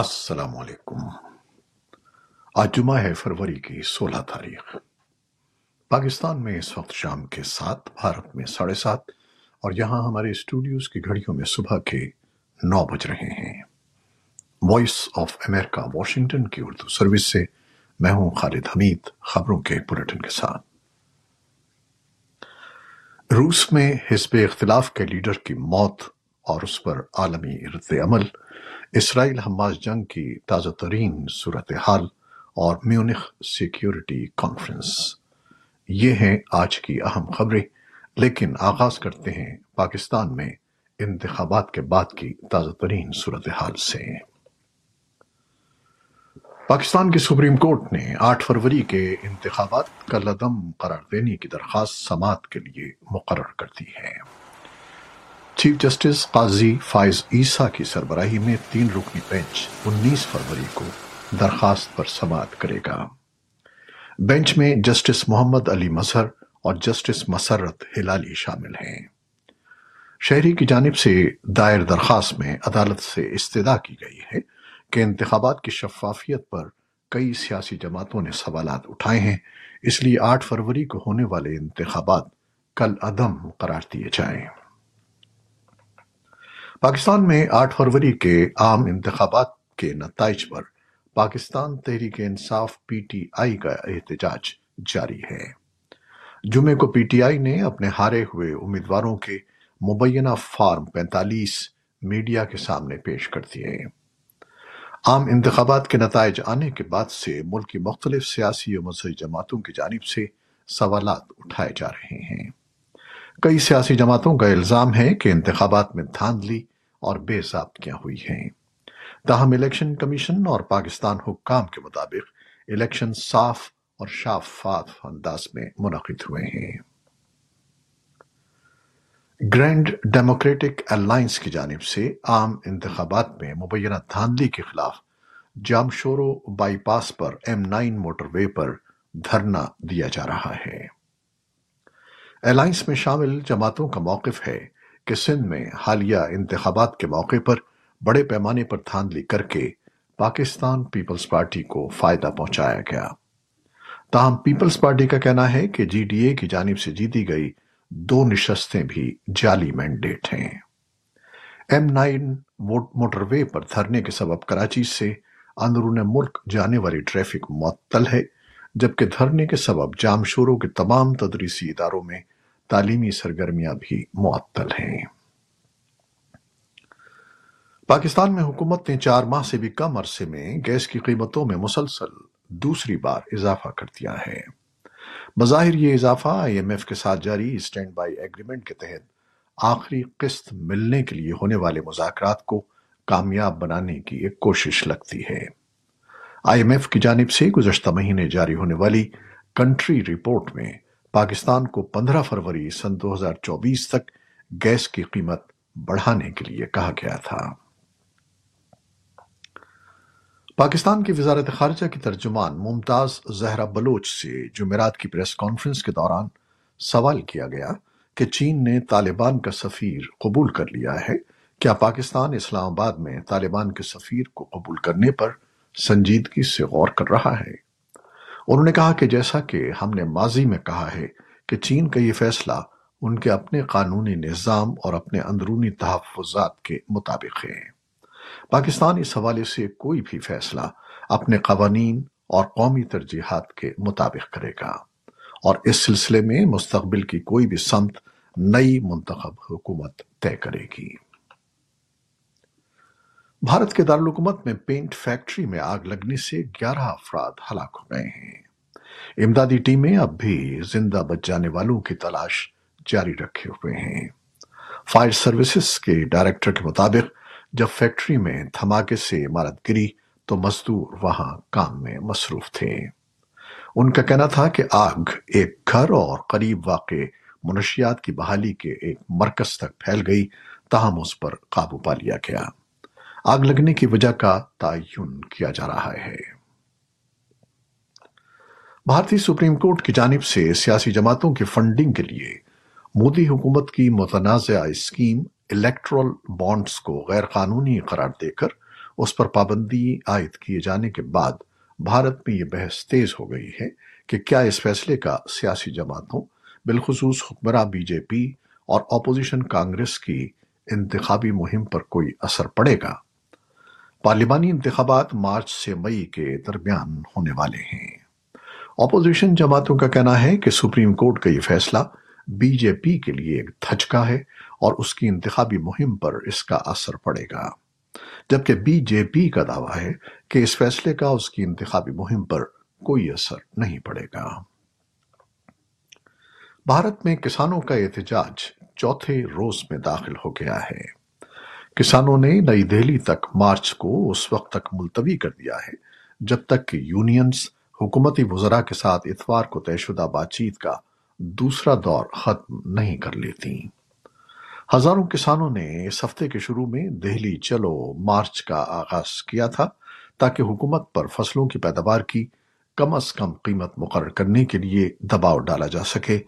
السلام علیکم۔ آج جمعہ ہے فروری کی سولہ تاریخ۔ پاکستان میں اس وقت شام کے سات، بھارت میں ساڑھے سات، اور یہاں ہمارے اسٹوڈیوز کی گھڑیوں میں صبح کے نو بج رہے ہیں۔ وائس آف امریکہ واشنگٹن کی اردو سروس سے میں ہوں خالد حمید، خبروں کے بلٹن کے ساتھ۔ روس میں حزب اختلاف کے لیڈر کی موت اور اس پر عالمی رد عمل۔ اسرائیل حماس جنگ کی تازہ ترین صورتحال اور میونخ سیکیورٹی کانفرنس۔ یہ ہیں آج کی اہم خبریں، لیکن آغاز کرتے ہیں پاکستان میں انتخابات کے بعد کی تازہ ترین صورتحال سے۔ پاکستان کی سپریم کورٹ نے آٹھ فروری کے انتخابات کا لدم قرار دینے کی درخواست سماعت کے لیے مقرر کر دی ہے۔ چیف جسٹس قاضی فائز عیسیٰ کی سربراہی میں تین رکنی بینچ انیس فروری کو درخواست پر سماعت کرے گا۔ بینچ میں جسٹس محمد علی مظہر اور جسٹس مسرت ہلالی شامل ہیں۔ شہری کی جانب سے دائر درخواست میں عدالت سے استدا کی گئی ہے کہ انتخابات کی شفافیت پر کئی سیاسی جماعتوں نے سوالات اٹھائے ہیں۔ اس لیے آٹھ فروری کو ہونے والے انتخابات کل عدم قرار دیے جائیں۔ پاکستان میں آٹھ فروری کے عام انتخابات کے نتائج پر Pakistan Tehreek Insaf P T I کا احتجاج جاری ہے۔ جمعے کو پی ٹی آئی نے اپنے ہارے ہوئے امیدواروں کے مبینہ فارم پینتالیس میڈیا کے سامنے پیش کر دیے۔ عام انتخابات کے نتائج آنے کے بعد سے ملک کی مختلف سیاسی و مذہبی جماعتوں کی جانب سے سوالات اٹھائے جا رہے ہیں۔ کئی سیاسی جماعتوں کا الزام ہے کہ انتخابات میں دھاندلی اور بے ضابطیاں ہوئی ہیں۔ تاہم، الیکشن کمیشن اور پاکستان حکام کے مطابق الیکشن صاف اور شفاف انداز میں منعقد ہوئے ہیں۔ گرینڈ ڈیموکریٹک الائنس کی جانب سے عام انتخابات میں مبینہ دھاندلی کے خلاف جامشورو بائی پاس پر ایم نائن موٹر وے پر دھرنا دیا جا رہا ہے۔ الائنس میں شامل جماعتوں کا موقف ہے کہ سندھ میں حالیہ انتخابات کے موقع پر بڑے پیمانے پر دھاندلی کر کے پاکستان پیپلز پارٹی کو فائدہ پہنچایا گیا۔ تاہم، پیپلز پارٹی کا کہنا ہے کہ جی ڈی اے کی جانب سے جیتی گئی دو نشستیں بھی جعلی مینڈیٹ ہیں۔ ایم نائن موٹر وے پر دھرنے کے سبب کراچی سے اندرون ملک جانے والی ٹریفک معطل ہے۔ جبکہ دھرنے کے سبب جامشوروں کے تمام تدریسی اداروں میں تعلیمی سرگرمیاں بھی معطل ہیں۔ پاکستان میں حکومت نے چار ماہ سے بھی کم عرصے میں گیس کی قیمتوں میں مسلسل دوسری بار اضافہ کر دیا ہے۔ بظاہر یہ اضافہ آئی ایم ایف کے ساتھ جاری اسٹینڈ بائی ایگریمنٹ کے تحت آخری قسط ملنے کے لیے ہونے والے مذاکرات کو کامیاب بنانے کی ایک کوشش لگتی ہے۔ آئی ایم ایف کی جانب سے گزشتہ مہینے جاری ہونے والی کنٹری رپورٹ میں پاکستان کو پندرہ فروری سن دو ہزار چوبیس تک گیس کی قیمت بڑھانے کے لیے کہا گیا تھا۔ پاکستان کی وزارت خارجہ کی ترجمان ممتاز زہرہ بلوچ سے جمعرات کی پریس کانفرنس کے دوران سوال کیا گیا کہ چین نے طالبان کا سفیر قبول کر لیا ہے۔ کیا پاکستان اسلام آباد میں طالبان کے سفیر کو قبول کرنے پر سنجیدگی سے غور کر رہا ہے۔ انہوں نے کہا کہ جیسا کہ ہم نے ماضی میں کہا ہے کہ چین کا یہ فیصلہ ان کے اپنے قانونی نظام اور اپنے اندرونی تحفظات کے مطابق ہے۔ پاکستان اس حوالے سے کوئی بھی فیصلہ اپنے قوانین اور قومی ترجیحات کے مطابق کرے گا اور اس سلسلے میں مستقبل کی کوئی بھی سمت نئی منتخب حکومت طے کرے گی۔ بھارت کے دارالحکومت میں پینٹ فیکٹری میں آگ لگنے سے گیارہ افراد ہلاک ہو گئے ہیں۔ امدادی ٹیمیں اب بھی زندہ بچ جانے والوں کی تلاش جاری رکھے ہوئے ہیں۔ فائر سروسز کے ڈائریکٹر کے مطابق جب فیکٹری میں دھماکے سے عمارت گری تو مزدور وہاں کام میں مصروف تھے۔ ان کا کہنا تھا کہ آگ ایک گھر اور قریب واقع منشیات کی بحالی کے ایک مرکز تک پھیل گئی، تاہم اس پر قابو پا لیا گیا۔ آگ لگنے کی وجہ کا تعین کیا جا رہا ہے۔ بھارتی سپریم کورٹ کی جانب سے سیاسی جماعتوں کی فنڈنگ کے لیے مودی حکومت کی متنازع اسکیم الیکٹرل بانڈز کو غیر قانونی قرار دے کر اس پر پابندی عائد کیے جانے کے بعد بھارت میں یہ بحث تیز ہو گئی ہے کہ کیا اس فیصلے کا سیاسی جماعتوں بالخصوص حکمراں بی جے پی اور اپوزیشن کانگریس کی انتخابی مہم پر کوئی اثر پڑے گا۔ پارلیمانی انتخابات مارچ سے مئی کے درمیان ہونے والے ہیں۔ اپوزیشن جماعتوں کا کہنا ہے کہ سپریم کورٹ کا یہ فیصلہ بی جے پی کے لیے ایک دھچکا ہے اور اس کی انتخابی مہم پر اس کا اثر پڑے گا۔ جبکہ بی جے پی کا دعویٰ ہے کہ اس فیصلے کا اس کی انتخابی مہم پر کوئی اثر نہیں پڑے گا۔ بھارت میں کسانوں کا احتجاج چوتھے روز میں داخل ہو گیا ہے۔ کسانوں نے نئی دہلی تک مارچ کو اس وقت تک ملتوی کر دیا ہے، جب تک کہ یونینز حکومتی وزراء کے ساتھ اتوار کو طے شدہ بات چیت کا دوسرا دور ختم نہیں کر لیتی۔ ہزاروں کسانوں نے اس ہفتے کے شروع میں دہلی چلو مارچ کا آغاز کیا تھا، تاکہ حکومت پر فصلوں کی پیداوار کی کم از کم قیمت مقرر کرنے کے لیے دباؤ ڈالا جا سکے،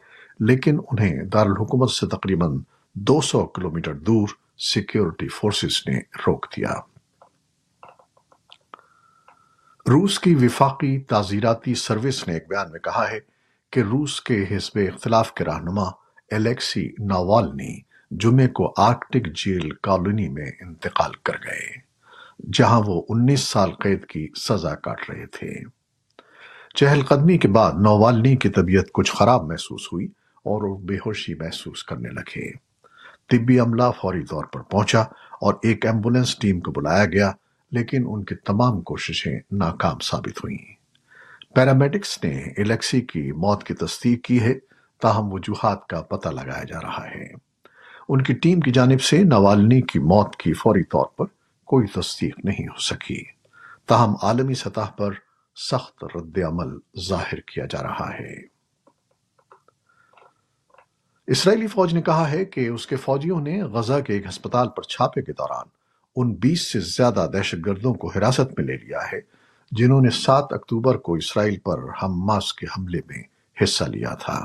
لیکن انہیں دارالحکومت سے تقریباً دو سو کلومیٹر دور سیکیورٹی فورسز نے روک دیا۔ روس کی وفاقی تعزیراتی سروس نے ایک بیان میں کہا ہے کہ روس کے حزب اختلاف کے رہنما الیکسی ناوالنی جمعے کو آرکٹک جیل کالونی میں انتقال کر گئے، جہاں وہ انیس سال قید کی سزا کاٹ رہے تھے۔ چہل قدمی کے بعد نووالنی کی طبیعت کچھ خراب محسوس ہوئی اور وہ بے ہوشی محسوس کرنے لگے۔ طبی عملہ فوری طور پر پہنچا اور ایک ایمبولنس ٹیم کو بلایا گیا، لیکن ان کی تمام کوششیں ناکام ثابت ہوئیں۔ پیرامیڈکس نے الیکسی کی موت کی تصدیق کی ہے، تاہم وجوہات کا پتہ لگایا جا رہا ہے۔ ان کی ٹیم کی جانب سے نوالنی کی موت کی فوری طور پر کوئی تصدیق نہیں ہو سکی۔ تاہم عالمی سطح پر سخت رد عمل ظاہر کیا جا رہا ہے۔ اسرائیلی فوج نے کہا ہے کہ اس کے فوجیوں نے غزہ کے ایک ہسپتال پر چھاپے کے دوران ان بیس سے زیادہ دہشت گردوں کو حراست میں لے لیا ہے، جنہوں نے سات اکتوبر کو اسرائیل پر حماس کے حملے میں حصہ لیا تھا۔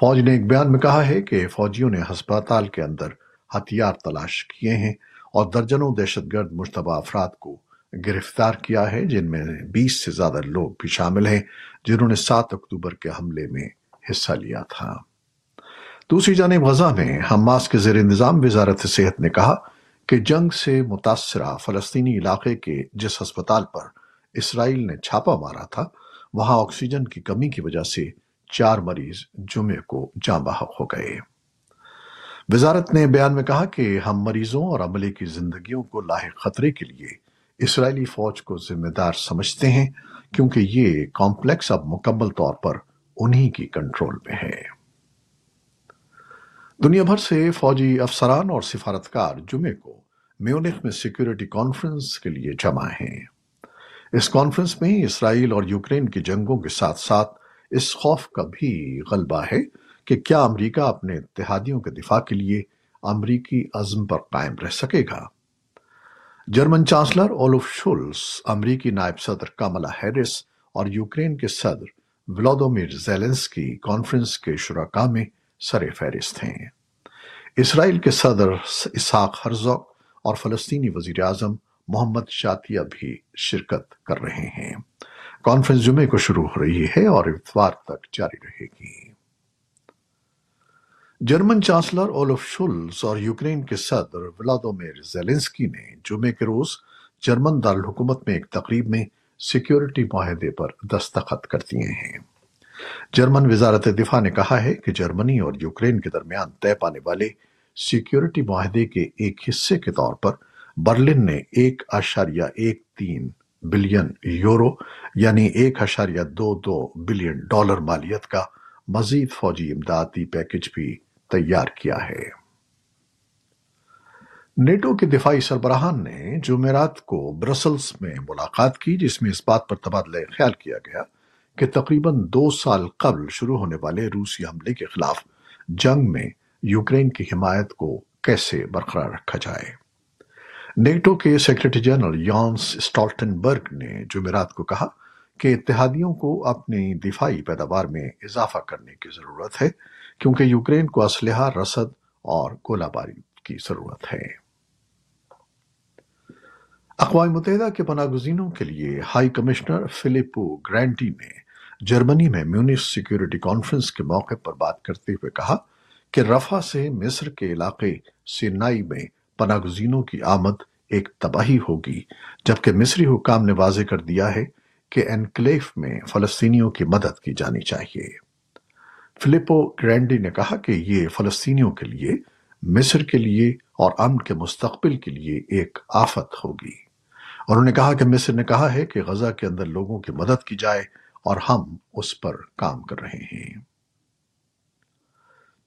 فوج نے ایک بیان میں کہا ہے کہ فوجیوں نے ہسپتال کے اندر ہتھیار تلاش کیے ہیں اور درجنوں دہشت گرد مشتبہ افراد کو گرفتار کیا ہے، جن میں بیس سے زیادہ لوگ بھی شامل ہیں، جنہوں نے سات اکتوبر کے حملے میں حصہ لیا تھا۔ دوسری جانب غزہ میں حماس کے زیر انتظام وزارت صحت نے کہا کہ جنگ سے متاثرہ فلسطینی علاقے کے جس ہسپتال پر اسرائیل نے چھاپا مارا تھا، وہاں آکسیجن کی کمی کی وجہ سے چار مریض جمعے کو جاں بحق ہو گئے۔ وزارت نے بیان میں کہا کہ ہم مریضوں اور عملے کی زندگیوں کو لاحق خطرے کے لیے اسرائیلی فوج کو ذمہ دار سمجھتے ہیں، کیونکہ یہ کمپلیکس اب مکمل طور پر انہی کی کنٹرول میں ہے۔ دنیا بھر سے فوجی افسران اور سفارتکار جمعے کو میونخ میں سیکیورٹی کانفرنس کے لیے جمع ہیں۔ اس کانفرنس میں اسرائیل اور یوکرین کی جنگوں کے ساتھ ساتھ اس خوف کا بھی غلبہ ہے کہ کیا امریکہ اپنے اتحادیوں کے دفاع کے لیے امریکی عزم پر قائم رہ سکے گا۔ جرمن چانسلر اولف شولز، امریکی نائب صدر کاملا ہیرس اور یوکرین کے صدر ولادومیر زیلنس کی کانفرنس کے شرکا میں سر فہرست ہیں۔ اسرائیل کے صدر اسحاق ہرزوک اور فلسطینی وزیر اعظم محمد شاتیہ بھی شرکت کر رہے ہیں۔ کانفرنس جمعے کو شروع ہو رہی ہے اور اتوار تک جاری رہے گی۔ جرمن چانسلر اولف شولز اور یوکرین کے صدر ولادومیر زیلنسکی نے جمعے کے روز جرمن دارالحکومت میں ایک تقریب میں سیکیورٹی معاہدے پر دستخط کر دیے ہیں۔ جرمن وزارت دفاع نے کہا ہے کہ جرمنی اور یوکرین کے درمیان طے پانے والے سیکیورٹی معاہدے کے ایک حصے کے طور پر برلن نے ایک اشاریہ ایک تین بلین یورو یعنی ایک اشاریہ دو دو بلین ڈالر مالیت کا مزید فوجی امدادی پیکج بھی تیار کیا ہے۔ نیٹو کے دفاعی سربراہان نے جمعرات کو برسلز میں ملاقات کی، جس میں اس بات پر تبادلہ خیال کیا گیا کہ تقریباً دو سال قبل شروع ہونے والے روسی حملے کے خلاف جنگ میں یوکرین کی حمایت کو کیسے برقرار رکھا جائے۔ نیٹو کے سیکرٹری جنرل یانس اسٹالٹنبرگ نے جمعرات کو کہا کہ اتحادیوں کو اپنی دفاعی پیداوار میں اضافہ کرنے کی ضرورت ہے، کیونکہ یوکرین کو اسلحہ رسد اور گولہ باری کی ضرورت ہے۔ اقوام متحدہ کے پناہ گزینوں کے لیے ہائی کمشنر فلپو گرینٹی نے جرمنی میں میونس سیکیورٹی کانفرنس کے موقع پر بات کرتے ہوئے کہا کہ رفح سے مصر کے علاقے سینائی میں پناہ گزینوں کی آمد ایک تباہی ہوگی، جبکہ مصری حکام نے واضح کر دیا ہے کہ انکلیف میں فلسطینیوں کی مدد کی جانی چاہیے۔ فلپو گرینڈی نے کہا کہ یہ فلسطینیوں کے لیے، مصر کے لیے اور امن کے مستقبل کے لیے ایک آفت ہوگی۔ انہوں نے کہا کہ مصر نے کہا ہے کہ غزہ کے اندر لوگوں کی مدد کی جائے اور ہم اس پر کام کر رہے ہیں۔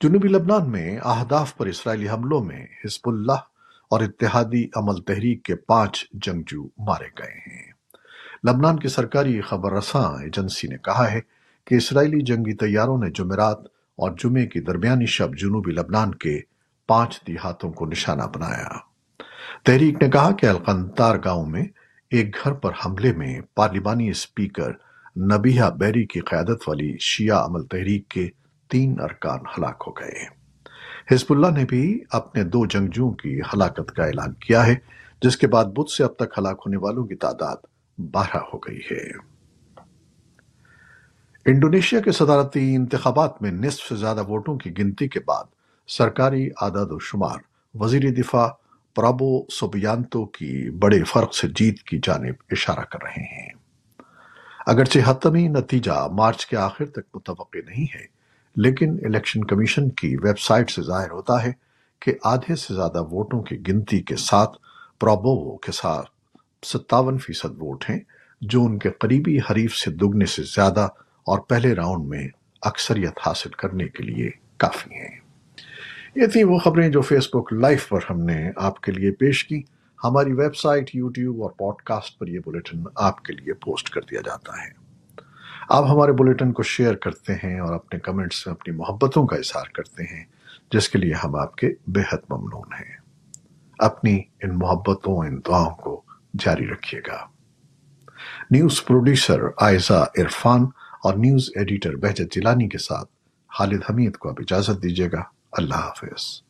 جنوبی لبنان میں اہداف پر اسرائیلی حملوں میں حزب اللہ اور اتحادی عمل تحریک کے پانچ جنگجو مارے گئے ہیں۔ لبنان کی سرکاری خبر رساں ایجنسی نے کہا ہے کہ اسرائیلی جنگی طیاروں نے جمعرات اور جمعے کی درمیانی شب جنوبی لبنان کے پانچ دیہاتوں کو نشانہ بنایا۔ تحریک نے کہا کہ القنتار گاؤں میں ایک گھر پر حملے میں پارلیمانی اسپیکر نبیہ بیری کی قیادت والی شیعہ عمل تحریک کے تین ارکان ہلاک ہو گئے۔ حزب اللہ نے بھی اپنے دو جنگجوؤں کی ہلاکت کا اعلان کیا ہے، جس کے بعد بدھ سے اب تک ہلاک ہونے والوں کی تعداد بارہ ہو گئی ہے۔ انڈونیشیا کے صدارتی انتخابات میں نصف سے زیادہ ووٹوں کی گنتی کے بعد سرکاری اعداد و شمار وزیر دفاع پرابو سوبیانتو کی بڑے فرق سے جیت کی جانب اشارہ کر رہے ہیں۔ اگرچہ حتمی نتیجہ مارچ کے آخر تک متوقع نہیں ہے، لیکن الیکشن کمیشن کی ویب سائٹ سے ظاہر ہوتا ہے کہ آدھے سے زیادہ ووٹوں کی گنتی کے ساتھ پرابو کے ساتھ ستاون فیصد ووٹ ہیں، جو ان کے قریبی حریف سے دگنے سے زیادہ اور پہلے راؤنڈ میں اکثریت حاصل کرنے کے لیے کافی ہیں۔ یہ تھی وہ خبریں جو فیس بک لائف پر ہم نے آپ کے لیے پیش کی۔ ہماری ویب سائٹ، یوٹیوب اور پوڈ کاسٹ پر یہ بلیٹن آپ کے لیے پوسٹ کر دیا جاتا ہے۔ آپ ہمارے بلیٹن کو شیئر کرتے ہیں اور اپنے کمنٹس میں اپنی محبتوں کا اظہار کرتے ہیں، جس کے لیے ہم آپ کے بے حد ممنون ہیں۔ اپنی ان محبتوں، ان دعاؤں کو جاری رکھیے گا۔ نیوز پروڈیوسر آئزہ عرفان اور نیوز ایڈیٹر بہجت جلانی کے ساتھ خالد حمید کو اب اجازت دیجیے گا۔ اللہ حافظ